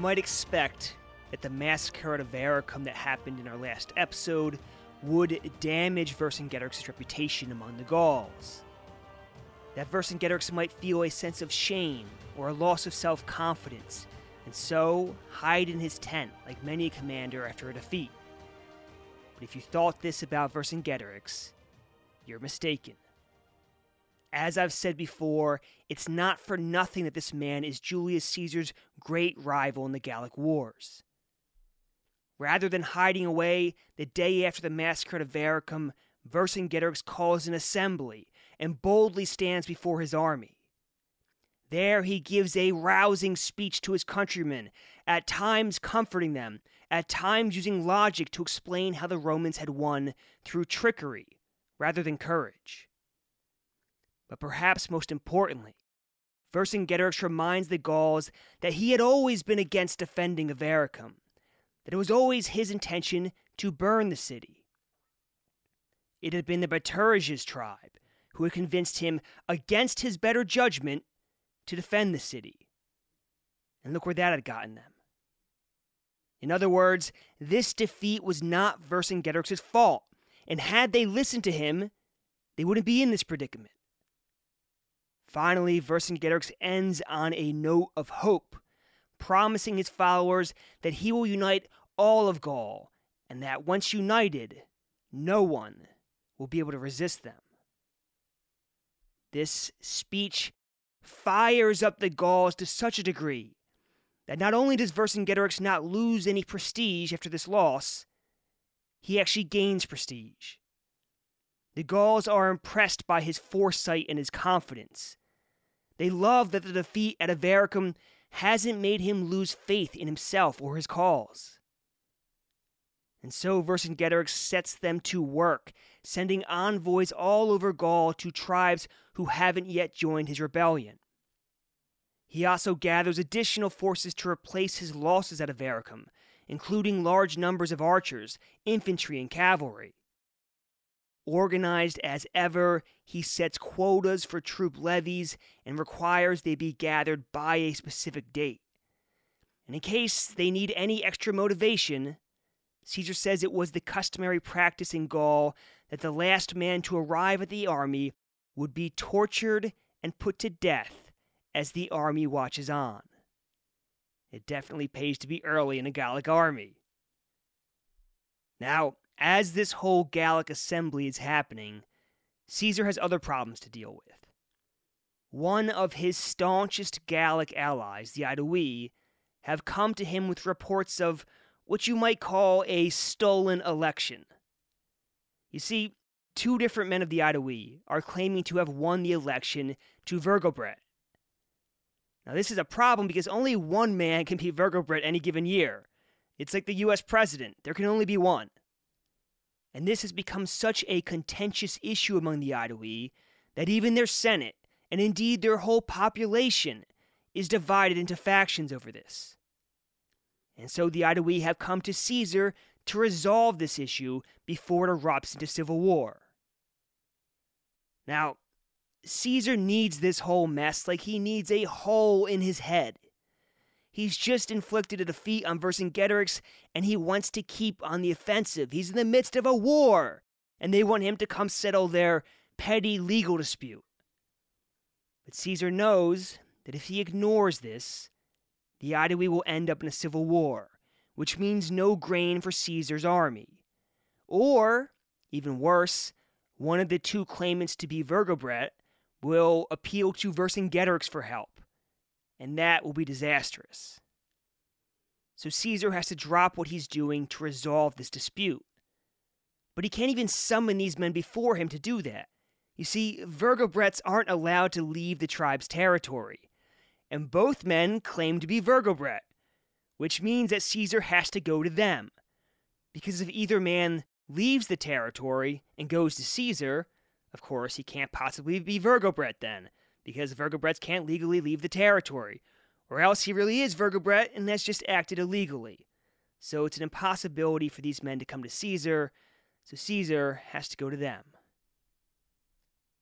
Might expect that the massacre at Avaricum that happened in our last episode would damage Vercingetorix's reputation among the Gauls. That Vercingetorix might feel a sense of shame or a loss of self confidence, and so hide in his tent like many a commander after a defeat. But if you thought this about Vercingetorix, you're mistaken. As I've said before, it's not for nothing that this man is Julius Caesar's great rival in the Gallic Wars. Rather than hiding away the day after the massacre at Avaricum, Vercingetorix calls an assembly and boldly stands before his army. There he gives a rousing speech to his countrymen, at times comforting them, at times using logic to explain how the Romans had won through trickery rather than courage. But perhaps most importantly, Vercingetorix reminds the Gauls that he had always been against defending Avaricum, that it was always his intention to burn the city. It had been the Bituriges tribe who had convinced him, against his better judgment, to defend the city. And look where that had gotten them. In other words, this defeat was not Vercingetorix's fault, and had they listened to him, they wouldn't be in this predicament. Finally, Vercingetorix ends on a note of hope, promising his followers that he will unite all of Gaul, and that once united, no one will be able to resist them. This speech fires up the Gauls to such a degree that not only does Vercingetorix not lose any prestige after this loss, he actually gains prestige. The Gauls are impressed by his foresight and his confidence, they love that the defeat at Avaricum hasn't made him lose faith in himself or his cause. And so Vercingetorix sets them to work, sending envoys all over Gaul to tribes who haven't yet joined his rebellion. He also gathers additional forces to replace his losses at Avaricum, including large numbers of archers, infantry, and cavalry. Organized as ever, he sets quotas for troop levies and requires they be gathered by a specific date. And in case they need any extra motivation, Caesar says it was the customary practice in Gaul that the last man to arrive at the army would be tortured and put to death as the army watches on. It definitely pays to be early in a Gallic army. Now, as this whole Gallic assembly is happening, Caesar has other problems to deal with. One of his staunchest Gallic allies, the Aedui, have come to him with reports of what you might call a stolen election. You see, two different men of the Aedui are claiming to have won the election to Vergobret. Now, this is a problem because only one man can beat Vergobret any given year. It's like the US president, there can only be one. And this has become such a contentious issue among the Aedui that even their Senate, and indeed their whole population, is divided into factions over this. And so the Aedui have come to Caesar to resolve this issue before it erupts into civil war. Now, Caesar needs this whole mess like he needs a hole in his head. He's just inflicted a defeat on Vercingetorix, and he wants to keep on the offensive. He's in the midst of a war, and they want him to come settle their petty legal dispute. But Caesar knows that if he ignores this, the Aedui will end up in a civil war, which means no grain for Caesar's army. Or, even worse, one of the two claimants to be Vergobret will appeal to Vercingetorix for help and that will be disastrous. So Caesar has to drop what he's doing to resolve this dispute. But he can't even summon these men before him to do that. You see, Vergobrets aren't allowed to leave the tribe's territory, and both men claim to be Vergobret, which means that Caesar has to go to them. Because if either man leaves the territory and goes to Caesar, of course, he can't possibly be Vergobret then, because Vergobrets can't legally leave the territory, or else he really is Vergobret and has just acted illegally. So it's an impossibility for these men to come to Caesar, so Caesar has to go to them.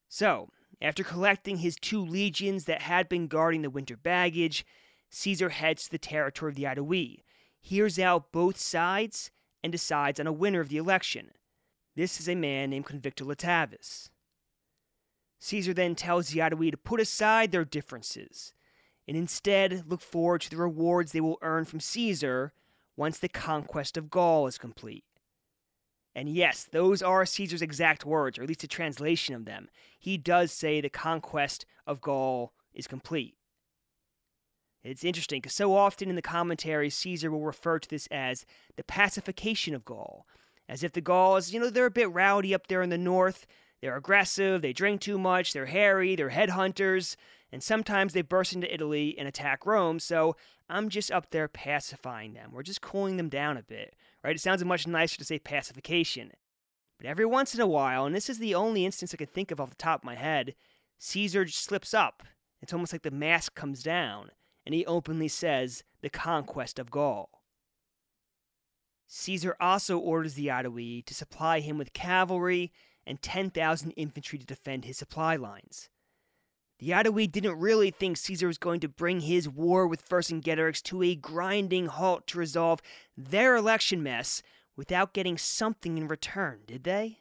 So, after collecting his two legions that had been guarding the winter baggage, Caesar heads to the territory of the Aedui, hears out both sides, and decides on a winner of the election. This is a man named Convictolitavis. Caesar then tells the Aedui to put aside their differences and instead look forward to the rewards they will earn from Caesar once the conquest of Gaul is complete. And yes, those are Caesar's exact words, or at least a translation of them. He does say the conquest of Gaul is complete. It's interesting because so often in the commentary, Caesar will refer to this as the pacification of Gaul, as if the Gauls, you know, they're a bit rowdy up there in the north. They're aggressive, they drink too much, they're hairy, they're headhunters, and sometimes they burst into Italy and attack Rome, so I'm just up there pacifying them. We're just cooling them down a bit, right? It sounds much nicer to say pacification. But every once in a while, and this is the only instance I can think of off the top of my head, Caesar slips up. It's almost like the mask comes down, and he openly says, the conquest of Gaul. Caesar also orders the Aedui to supply him with cavalry and 10,000 infantry to defend his supply lines. The Aedui didn't really think Caesar was going to bring his war with Vercingetorix to a grinding halt to resolve their election mess without getting something in return, did they?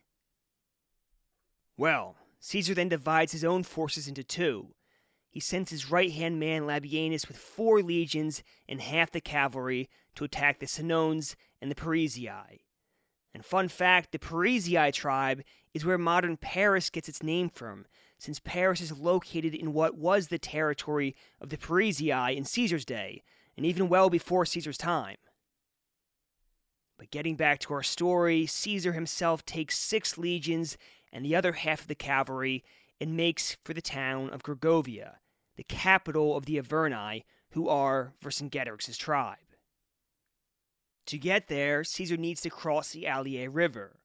Well, Caesar then divides his own forces into two. He sends his right hand man Labienus with four legions and half the cavalry to attack the Senones and the Parisii. And fun fact the Parisii tribe is where modern Paris gets its name from, since Paris is located in what was the territory of the Parisii in Caesar's day, and even well before Caesar's time. But getting back to our story, Caesar himself takes six legions and the other half of the cavalry and makes for the town of Gergovia, the capital of the Arverni, who are Vercingetorix's tribe. To get there, Caesar needs to cross the Allier River.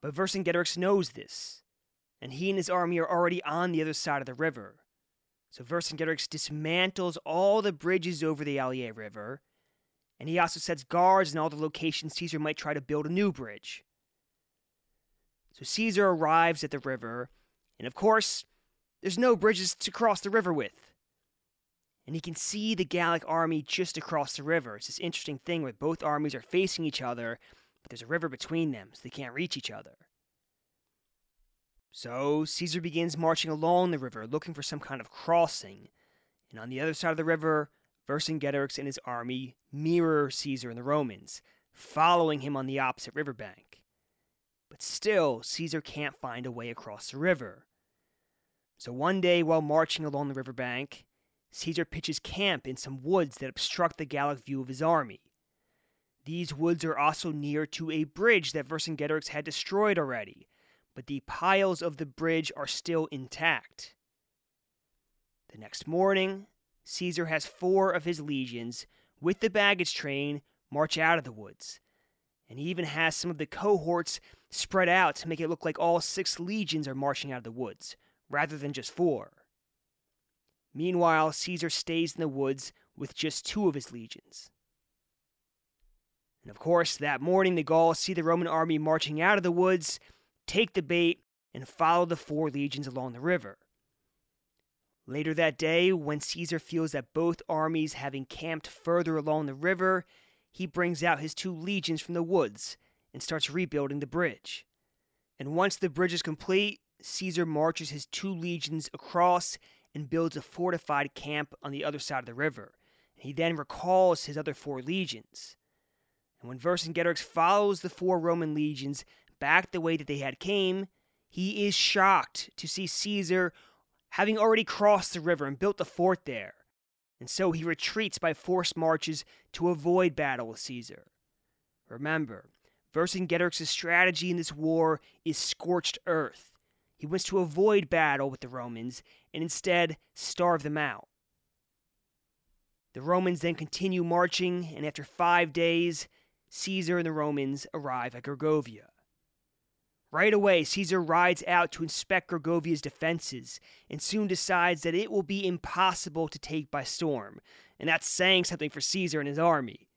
But Vercingetorix knows this, and he and his army are already on the other side of the river. So Vercingetorix dismantles all the bridges over the Allier River, and he also sets guards in all the locations Caesar might try to build a new bridge. So Caesar arrives at the river, and of course, there's no bridges to cross the river with. And he can see the Gallic army just across the river. It's this interesting thing where both armies are facing each other, but there's a river between them, so they can't reach each other. So Caesar begins marching along the river, looking for some kind of crossing. And on the other side of the river, Vercingetorix and his army mirror Caesar and the Romans, following him on the opposite riverbank. But still, Caesar can't find a way across the river. So one day, while marching along the riverbank, Caesar pitches camp in some woods that obstruct the Gallic view of his army. These woods are also near to a bridge that Vercingetorix had destroyed already, but the piles of the bridge are still intact. The next morning, Caesar has four of his legions, with the baggage train, march out of the woods. And he even has some of the cohorts spread out to make it look like all six legions are marching out of the woods, rather than just four. Meanwhile, Caesar stays in the woods with just two of his legions. And of course, that morning the Gauls see the Roman army marching out of the woods take the bait, and follow the four legions along the river. Later that day, when Caesar feels that both armies have encamped further along the river, he brings out his two legions from the woods and starts rebuilding the bridge. And once the bridge is complete, Caesar marches his two legions across and builds a fortified camp on the other side of the river. He then recalls his other four legions. And when Vercingetorix follows the four Roman legions back the way that they had came, he is shocked to see Caesar having already crossed the river and built a fort there. And so he retreats by forced marches to avoid battle with Caesar. Remember, Vercingetorix's strategy in this war is scorched earth. He wants to avoid battle with the Romans and instead starve them out. The Romans then continue marching, and after five days, Caesar and the Romans arrive at Gergovia. Right away, Caesar rides out to inspect Gergovia's defenses and soon decides that it will be impossible to take by storm, and that's saying something for Caesar and his army.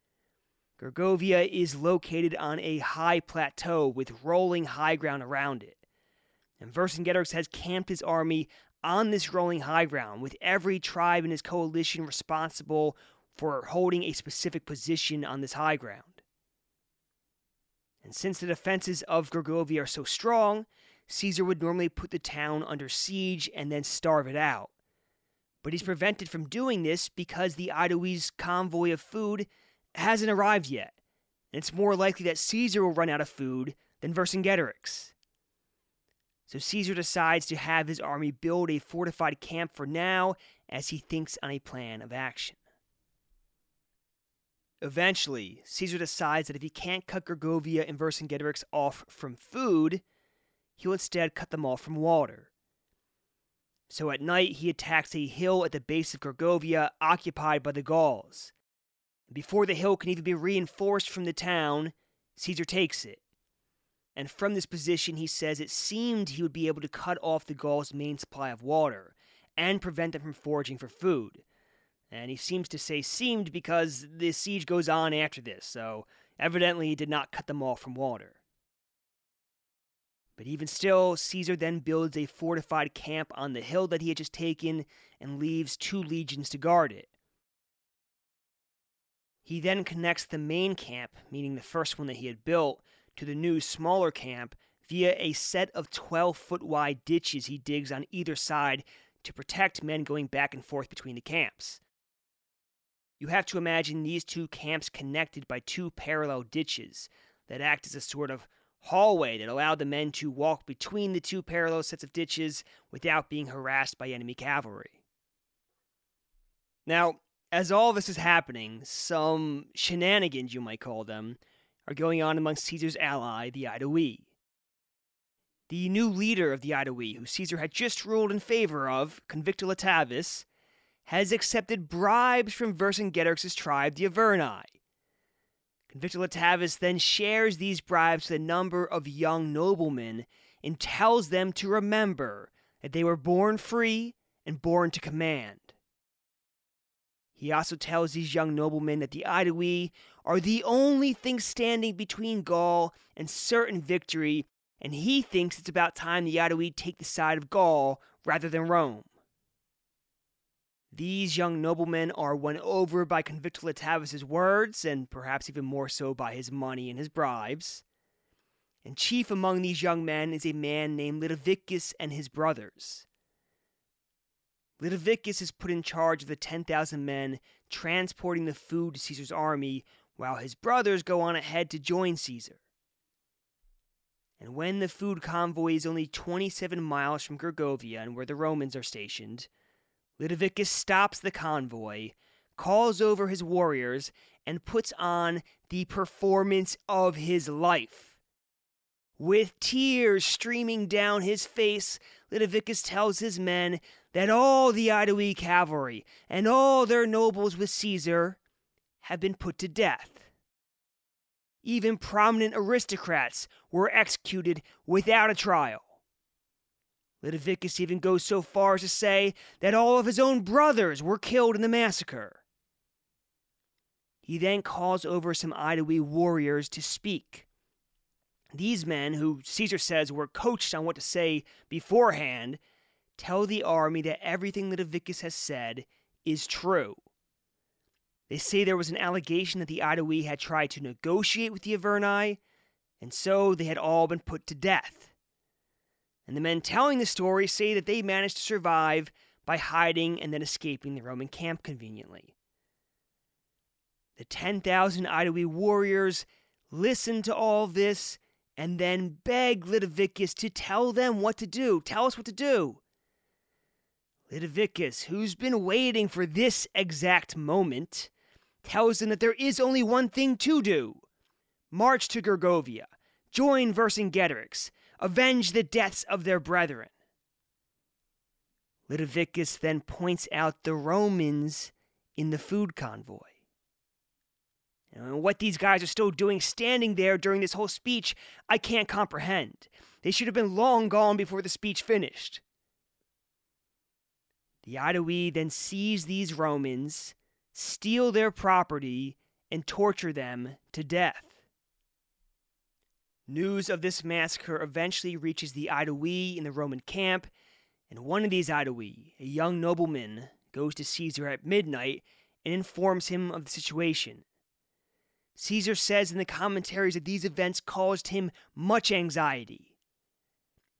Gergovia is located on a high plateau with rolling high ground around it, and Vercingetorix has camped his army on this rolling high ground, with every tribe in his coalition responsible for holding a specific position on this high ground. And since the defenses of Gergovia are so strong, Caesar would normally put the town under siege and then starve it out. But he's prevented from doing this because the Aedui's convoy of food hasn't arrived yet, and it's more likely that Caesar will run out of food than Vercingetorix. So Caesar decides to have his army build a fortified camp for now as he thinks on a plan of action. Eventually, Caesar decides that if he can't cut Gergovia and Vercingetorix off from food, he'll instead cut them off from water. So at night, he attacks a hill at the base of Gergovia occupied by the Gauls. Before the hill can even be reinforced from the town, Caesar takes it. And from this position, he says it seemed he would be able to cut off the Gauls' main supply of water and prevent them from foraging for food. And he seems to say seemed because the siege goes on after this, so evidently he did not cut them off from water. But even still, Caesar then builds a fortified camp on the hill that he had just taken and leaves two legions to guard it. He then connects the main camp, meaning the first one that he had built, to the new, smaller camp via a set of 12 foot wide ditches he digs on either side to protect men going back and forth between the camps. You have to imagine these two camps connected by two parallel ditches that act as a sort of hallway that allowed the men to walk between the two parallel sets of ditches without being harassed by enemy cavalry. Now, as all this is happening, some shenanigans, you might call them, are going on among Caesar's ally, the Aedui. The new leader of the Aedui, who Caesar had just ruled in favor of, Convictolitavis, has accepted bribes from Vercingetorix's tribe, the Arverni. Convicta Latavius then shares these bribes to a number of young noblemen and tells them to remember that they were born free and born to command. He also tells these young noblemen that the Aedui are the only thing standing between Gaul and certain victory, and he thinks it's about time the Aedui take the side of Gaul rather than Rome. These young noblemen are won over by Convictolitavis's words, and perhaps even more so by his money and his bribes. And chief among these young men is a man named Litaviccus and his brothers. Litaviccus is put in charge of the 10,000 men transporting the food to Caesar's army, while his brothers go on ahead to join Caesar. And when the food convoy is only 27 miles from Gergovia and where the Romans are stationed, Litaviccus stops the convoy, calls over his warriors, and puts on the performance of his life. With tears streaming down his face, Litaviccus tells his men that all the Aedui cavalry and all their nobles with Caesar have been put to death. Even prominent aristocrats were executed without a trial. Litaviccus even goes so far as to say that all of his own brothers were killed in the massacre. He then calls over some Aedui warriors to speak. These men, who Caesar says were coached on what to say beforehand, tell the army that everything Litaviccus has said is true. They say there was an allegation that the Aedui had tried to negotiate with the Arverni, and so they had all been put to death and the men telling the story say that they managed to survive by hiding and then escaping the Roman camp conveniently. The 10,000 Aedui warriors listen to all this and then beg Litaviccus to tell them what to do. Tell us what to do. Litaviccus, who's been waiting for this exact moment, tells them that there is only one thing to do march to Gergovia, join Vercingetorix, avenge the deaths of their brethren. Litaviccus then points out the Romans in the food convoy. And what these guys are still doing standing there during this whole speech, I can't comprehend. They should have been long gone before the speech finished. The Aedui then seize these Romans, steal their property, and torture them to death. News of this massacre eventually reaches the Aedui in the Roman camp, And one of these Aedui, a young nobleman, goes to Caesar at midnight and informs him of the situation. Caesar says in the commentaries that these events caused him much anxiety.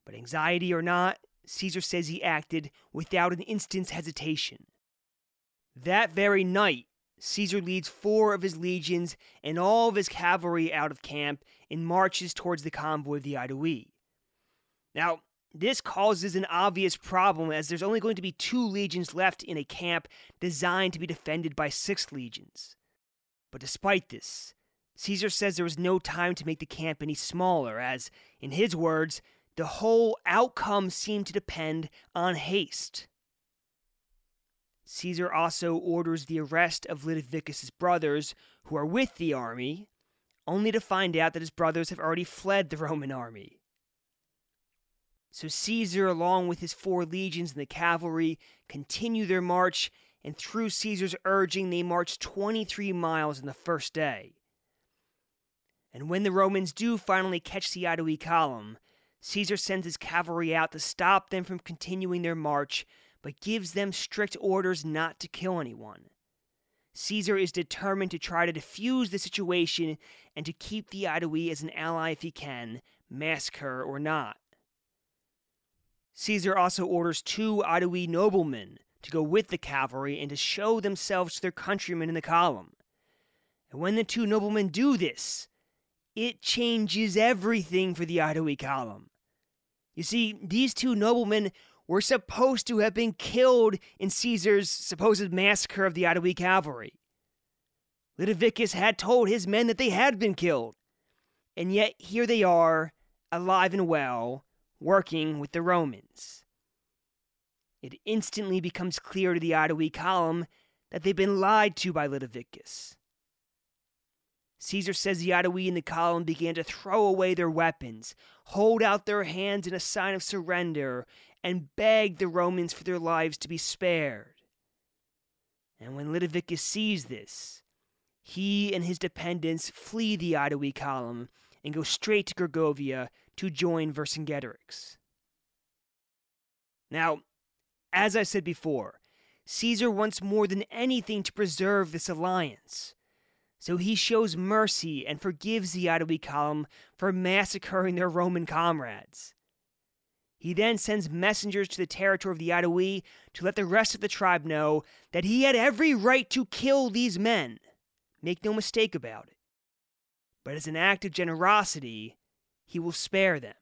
But anxiety or not, Caesar says he acted without an instant's hesitation. That very night, Caesar leads four of his legions and all of his cavalry out of camp and marches towards the convoy of the Aedui. Now, this causes an obvious problem as there's only going to be two legions left in a camp designed to be defended by six legions. But despite this, Caesar says there was no time to make the camp any smaller, as, in his words, the whole outcome seemed to depend on haste. Caesar also orders the arrest of Litaviccus's brothers, who are with the army, only to find out that his brothers have already fled the Roman army. So Caesar, along with his four legions and the cavalry, continue their march, and through Caesar's urging, they march 23 miles in the first day. And when the Romans do finally catch the Aedui column, Caesar sends his cavalry out to stop them from continuing their march, but gives them strict orders not to kill anyone. Caesar is determined to try to defuse the situation and to keep the Aedui as an ally if he can, massacre or not. Caesar also orders two Aedui noblemen to go with the cavalry and to show themselves to their countrymen in the column. And when the two noblemen do this, it changes everything for the Aedui column. You see, these two noblemen were supposed to have been killed in Caesar's supposed massacre of the Aedui cavalry. Litaviccus had told his men that they had been killed. And yet here they are, alive and well, working with the Romans. It instantly becomes clear to the Aedui column that they've been lied to by Litaviccus. Caesar says the Aedui in the column began to throw away their weapons, hold out their hands in a sign of surrender, and beg the Romans for their lives to be spared. And when Litaviccus sees this, he and his dependents flee the Aedui column and go straight to Gergovia to join Vercingetorix. Now, as I said before, Caesar wants more than anything to preserve this alliance. So he shows mercy and forgives the Aedui column for massacring their Roman comrades. He then sends messengers to the territory of the Aedui to let the rest of the tribe know that he had every right to kill these men. Make no mistake about it. But as an act of generosity, he will spare them.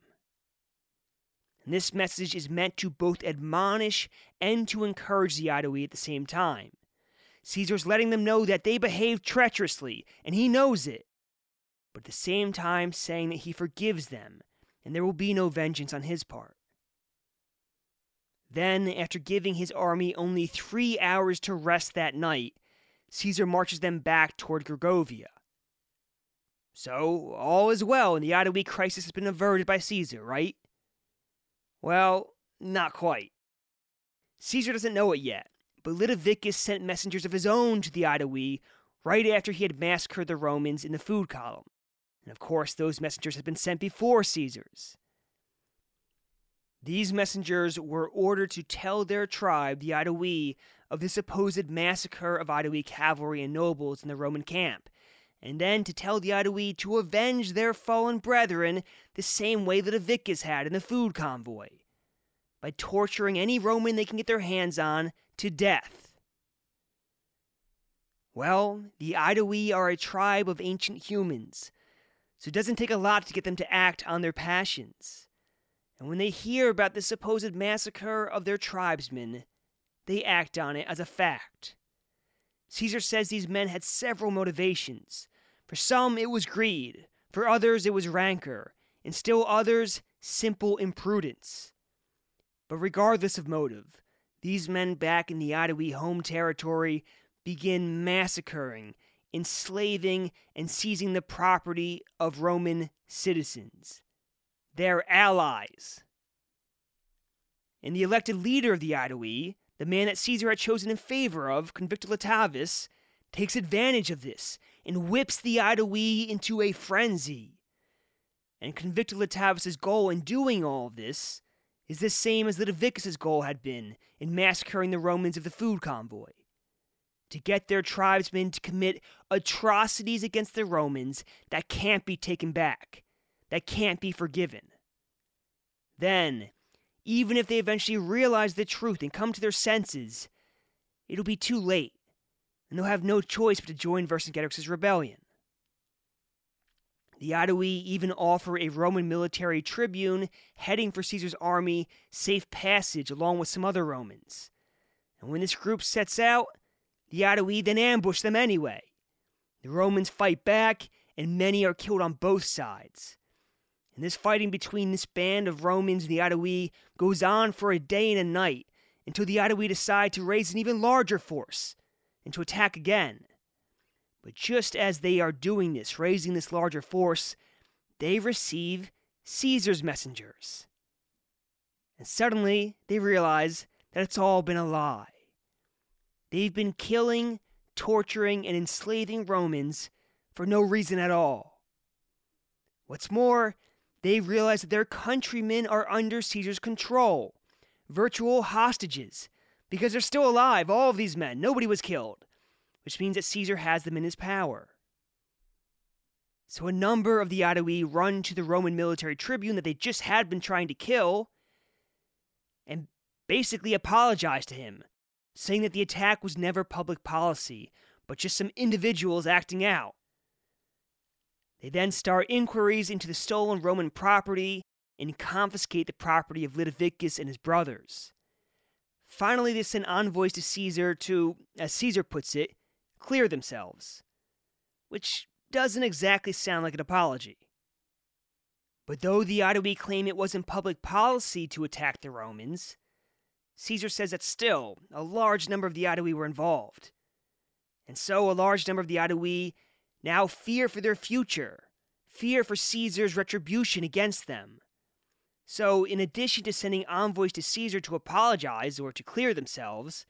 And this message is meant to both admonish and to encourage the Aedui at the same time. Caesar's letting them know that they behaved treacherously, and he knows it, but at the same time saying that he forgives them, and there will be no vengeance on his part. Then, after giving his army only three hours to rest that night, Caesar marches them back toward Gergovia. So, all is well, and the Aedui crisis has been averted by Caesar, right? Well, not quite. Caesar doesn't know it yet, but Litaviccus sent messengers of his own to the Aedui right after he had massacred the Romans in the food column. And of course, those messengers had been sent before Caesar's. These messengers were ordered to tell their tribe, the Aedui, of the supposed massacre of Aedui cavalry and nobles in the Roman camp, and then to tell the Aedui to avenge their fallen brethren the same way that Avicus had in the food convoy, by torturing any Roman they can get their hands on to death. Well, the Aedui are a tribe of ancient humans, so it doesn't take a lot to get them to act on their passions. And when they hear about the supposed massacre of their tribesmen, they act on it as a fact. Caesar says these men had several motivations, for some, it was greed. For others, it was rancor. And still others, simple imprudence. But regardless of motive, these men back in the Aedui home territory begin massacring, enslaving, and seizing the property of Roman citizens, their allies. And the elected leader of the Aedui, the man that Caesar had chosen in favor of, Convictolitavis, takes advantage of this and whips the Aedui into a frenzy. And Convictolitavis' goal in doing all this is the same as Litaviccus's goal had been in massacring the Romans of the food convoy. To get their tribesmen to commit atrocities against the Romans that can't be taken back, that can't be forgiven. Then, even if they eventually realize the truth and come to their senses, it'll be too late, and they'll have no choice but to join Vercingetorix's rebellion. The Aedui even offer a Roman military tribune heading for Caesar's army safe passage along with some other Romans. And when this group sets out, the Aedui then ambush them anyway. The Romans fight back, and many are killed on both sides. And this fighting between this band of Romans and the Aedui goes on for a day and a night until the Aedui decide to raise an even larger force and to attack again. But just as they are doing this, raising this larger force, they receive Caesar's messengers. And suddenly they realize that it's all been a lie. They've been killing, torturing, and enslaving Romans for no reason at all. What's more, they realize that their countrymen are under Caesar's control, virtual hostages, because they're still alive, all of these men. Nobody was killed, which means that Caesar has them in his power. So a number of the Aedui run to the Roman military tribune that they just had been trying to kill and basically apologize to him, saying that the attack was never public policy, but just some individuals acting out. They then start inquiries into the stolen Roman property and confiscate the property of Litaviccus and his brothers. Finally, they send envoys to Caesar to, as Caesar puts it, clear themselves, which doesn't exactly sound like an apology. But though the Aedui claim it wasn't public policy to attack the Romans, Caesar says that still a large number of the Aedui were involved. And so a large number of the Aedui now fear for their future, fear for Caesar's retribution against them. So, in addition to sending envoys to Caesar to apologize or to clear themselves,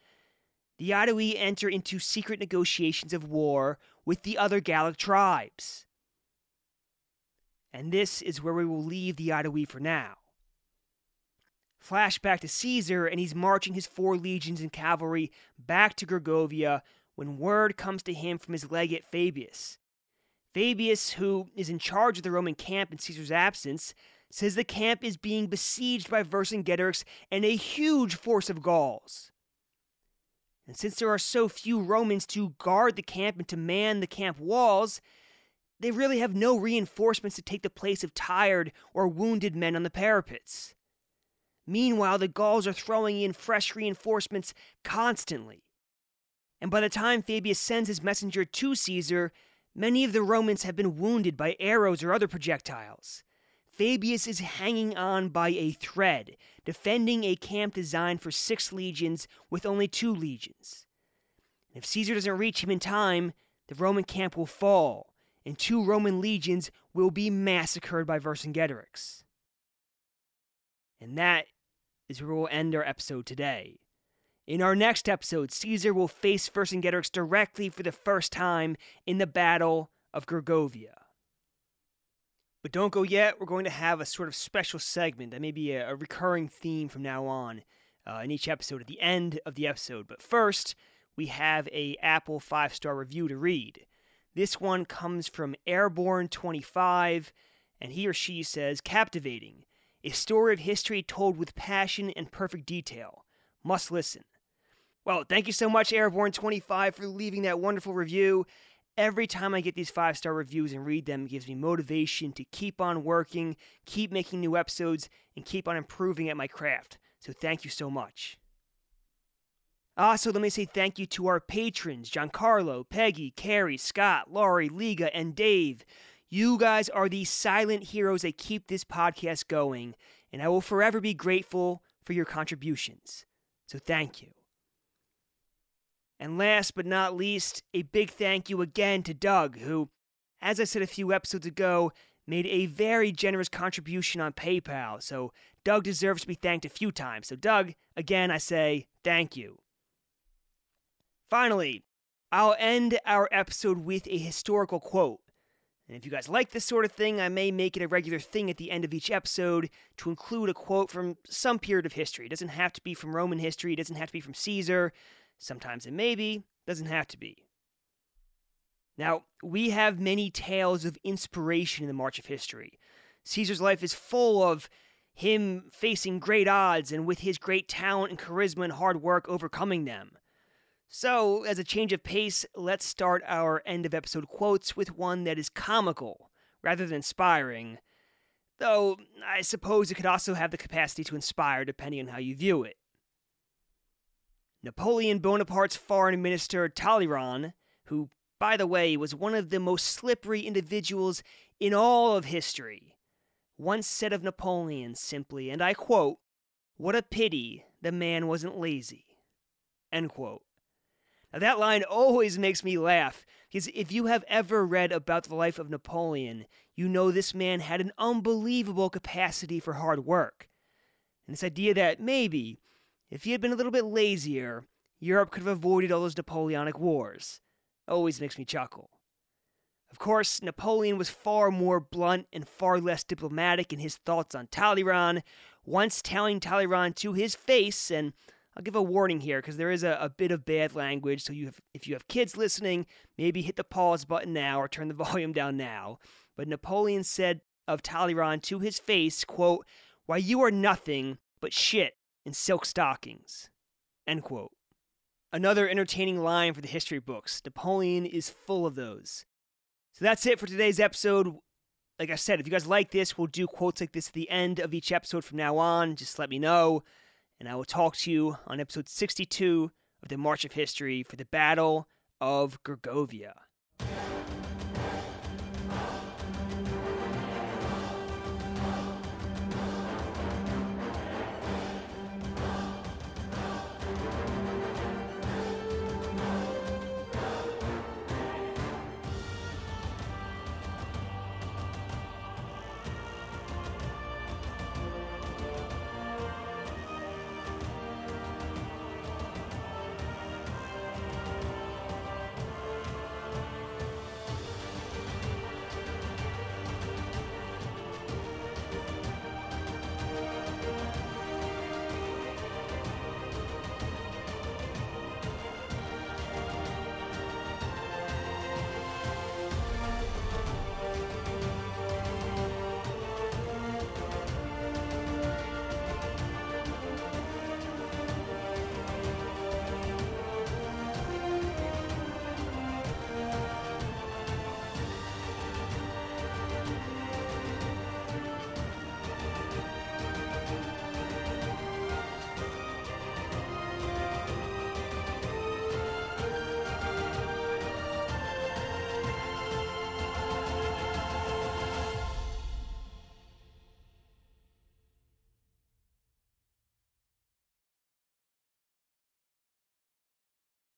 the Aedui enter into secret negotiations of war with the other Gallic tribes. And this is where we will leave the Aedui for now. Flashback to Caesar, and he's marching his four legions and cavalry back to Gergovia when word comes to him from his legate Fabius Fabius, who is in charge of the Roman camp in Caesar's absence, says the camp is being besieged by Vercingetorix and a huge force of Gauls. And since there are so few Romans to guard the camp and to man the camp walls, they really have no reinforcements to take the place of tired or wounded men on the parapets. Meanwhile, the Gauls are throwing in fresh reinforcements constantly. And by the time Fabius sends his messenger to Caesar, Many of the Romans have been wounded by arrows or other projectiles. Fabius is hanging on by a thread, defending a camp designed for six legions with only two legions. If Caesar doesn't reach him in time, the Roman camp will fall, and two Roman legions will be massacred by Vercingetorix. And that is where we'll end our episode today. In our next episode, Caesar will face Vercingetorix directly for the first time in the Battle of Gergovia. But don't go yet. We're going to have a sort of special segment that may be a, a recurring theme from now on uh, in each episode at the end of the episode. But first, we have a Apple five star review to read. This one comes from Airborne25, and he or she says, "Captivating, a story of history told with passion and perfect detail. Must listen." Well, thank you so much, Airborne25, for leaving that wonderful review. Every time I get these five star reviews and read them, it gives me motivation to keep on working, keep making new episodes, and keep on improving at my craft. So thank you so much. Also, let me say thank you to our patrons Giancarlo, Peggy, Carrie, Scott, Laurie, Liga, and Dave. You guys are the silent heroes that keep this podcast going, and I will forever be grateful for your contributions. So thank you. And last but not least, a big thank you again to Doug, who, as I said a few episodes ago, made a very generous contribution on PayPal. So Doug deserves to be thanked a few times. So, Doug, again, I say thank you. Finally, I'll end our episode with a historical quote. And if you guys like this sort of thing, I may make it a regular thing at the end of each episode to include a quote from some period of history. It doesn't have to be from Roman history, it doesn't have to be from Caesar. Sometimes it may be, doesn't have to be. Now, we have many tales of inspiration in the march of history. Caesar's life is full of him facing great odds and with his great talent and charisma and hard work overcoming them. So, as a change of pace, let's start our end of episode quotes with one that is comical rather than inspiring. Though, I suppose it could also have the capacity to inspire depending on how you view it. Napoleon Bonaparte's foreign minister Talleyrand, who, by the way, was one of the most slippery individuals in all of history, once said of Napoleon simply, and I quote, What a pity the man wasn't lazy. End quote. Now, that line always makes me laugh because if you have ever read about the life of Napoleon, you know this man had an unbelievable capacity for hard work. And this idea that maybe, if he had been a little bit lazier, Europe could have avoided all those Napoleonic wars always makes me chuckle. Of course, Napoleon was far more blunt and far less diplomatic in his thoughts on Talleyrand, once telling Talleyrand to his face, and I'll give a warning here because there is a, a, bit of bad language. So you have, if you have kids listening, maybe hit the pause button now or turn the volume down now. But Napoleon said of Talleyrand to his face, quote, Why you are nothing but shit in silk stockings. End quote. Another entertaining line for the history books. Napoleon is full of those. So that's it for today's episode. Like I said, if you guys like this, we'll do quotes like this at the end of each episode from now on. Just let me know and I will talk to you on episode 62 of the March of History for the Battle of Gergovia.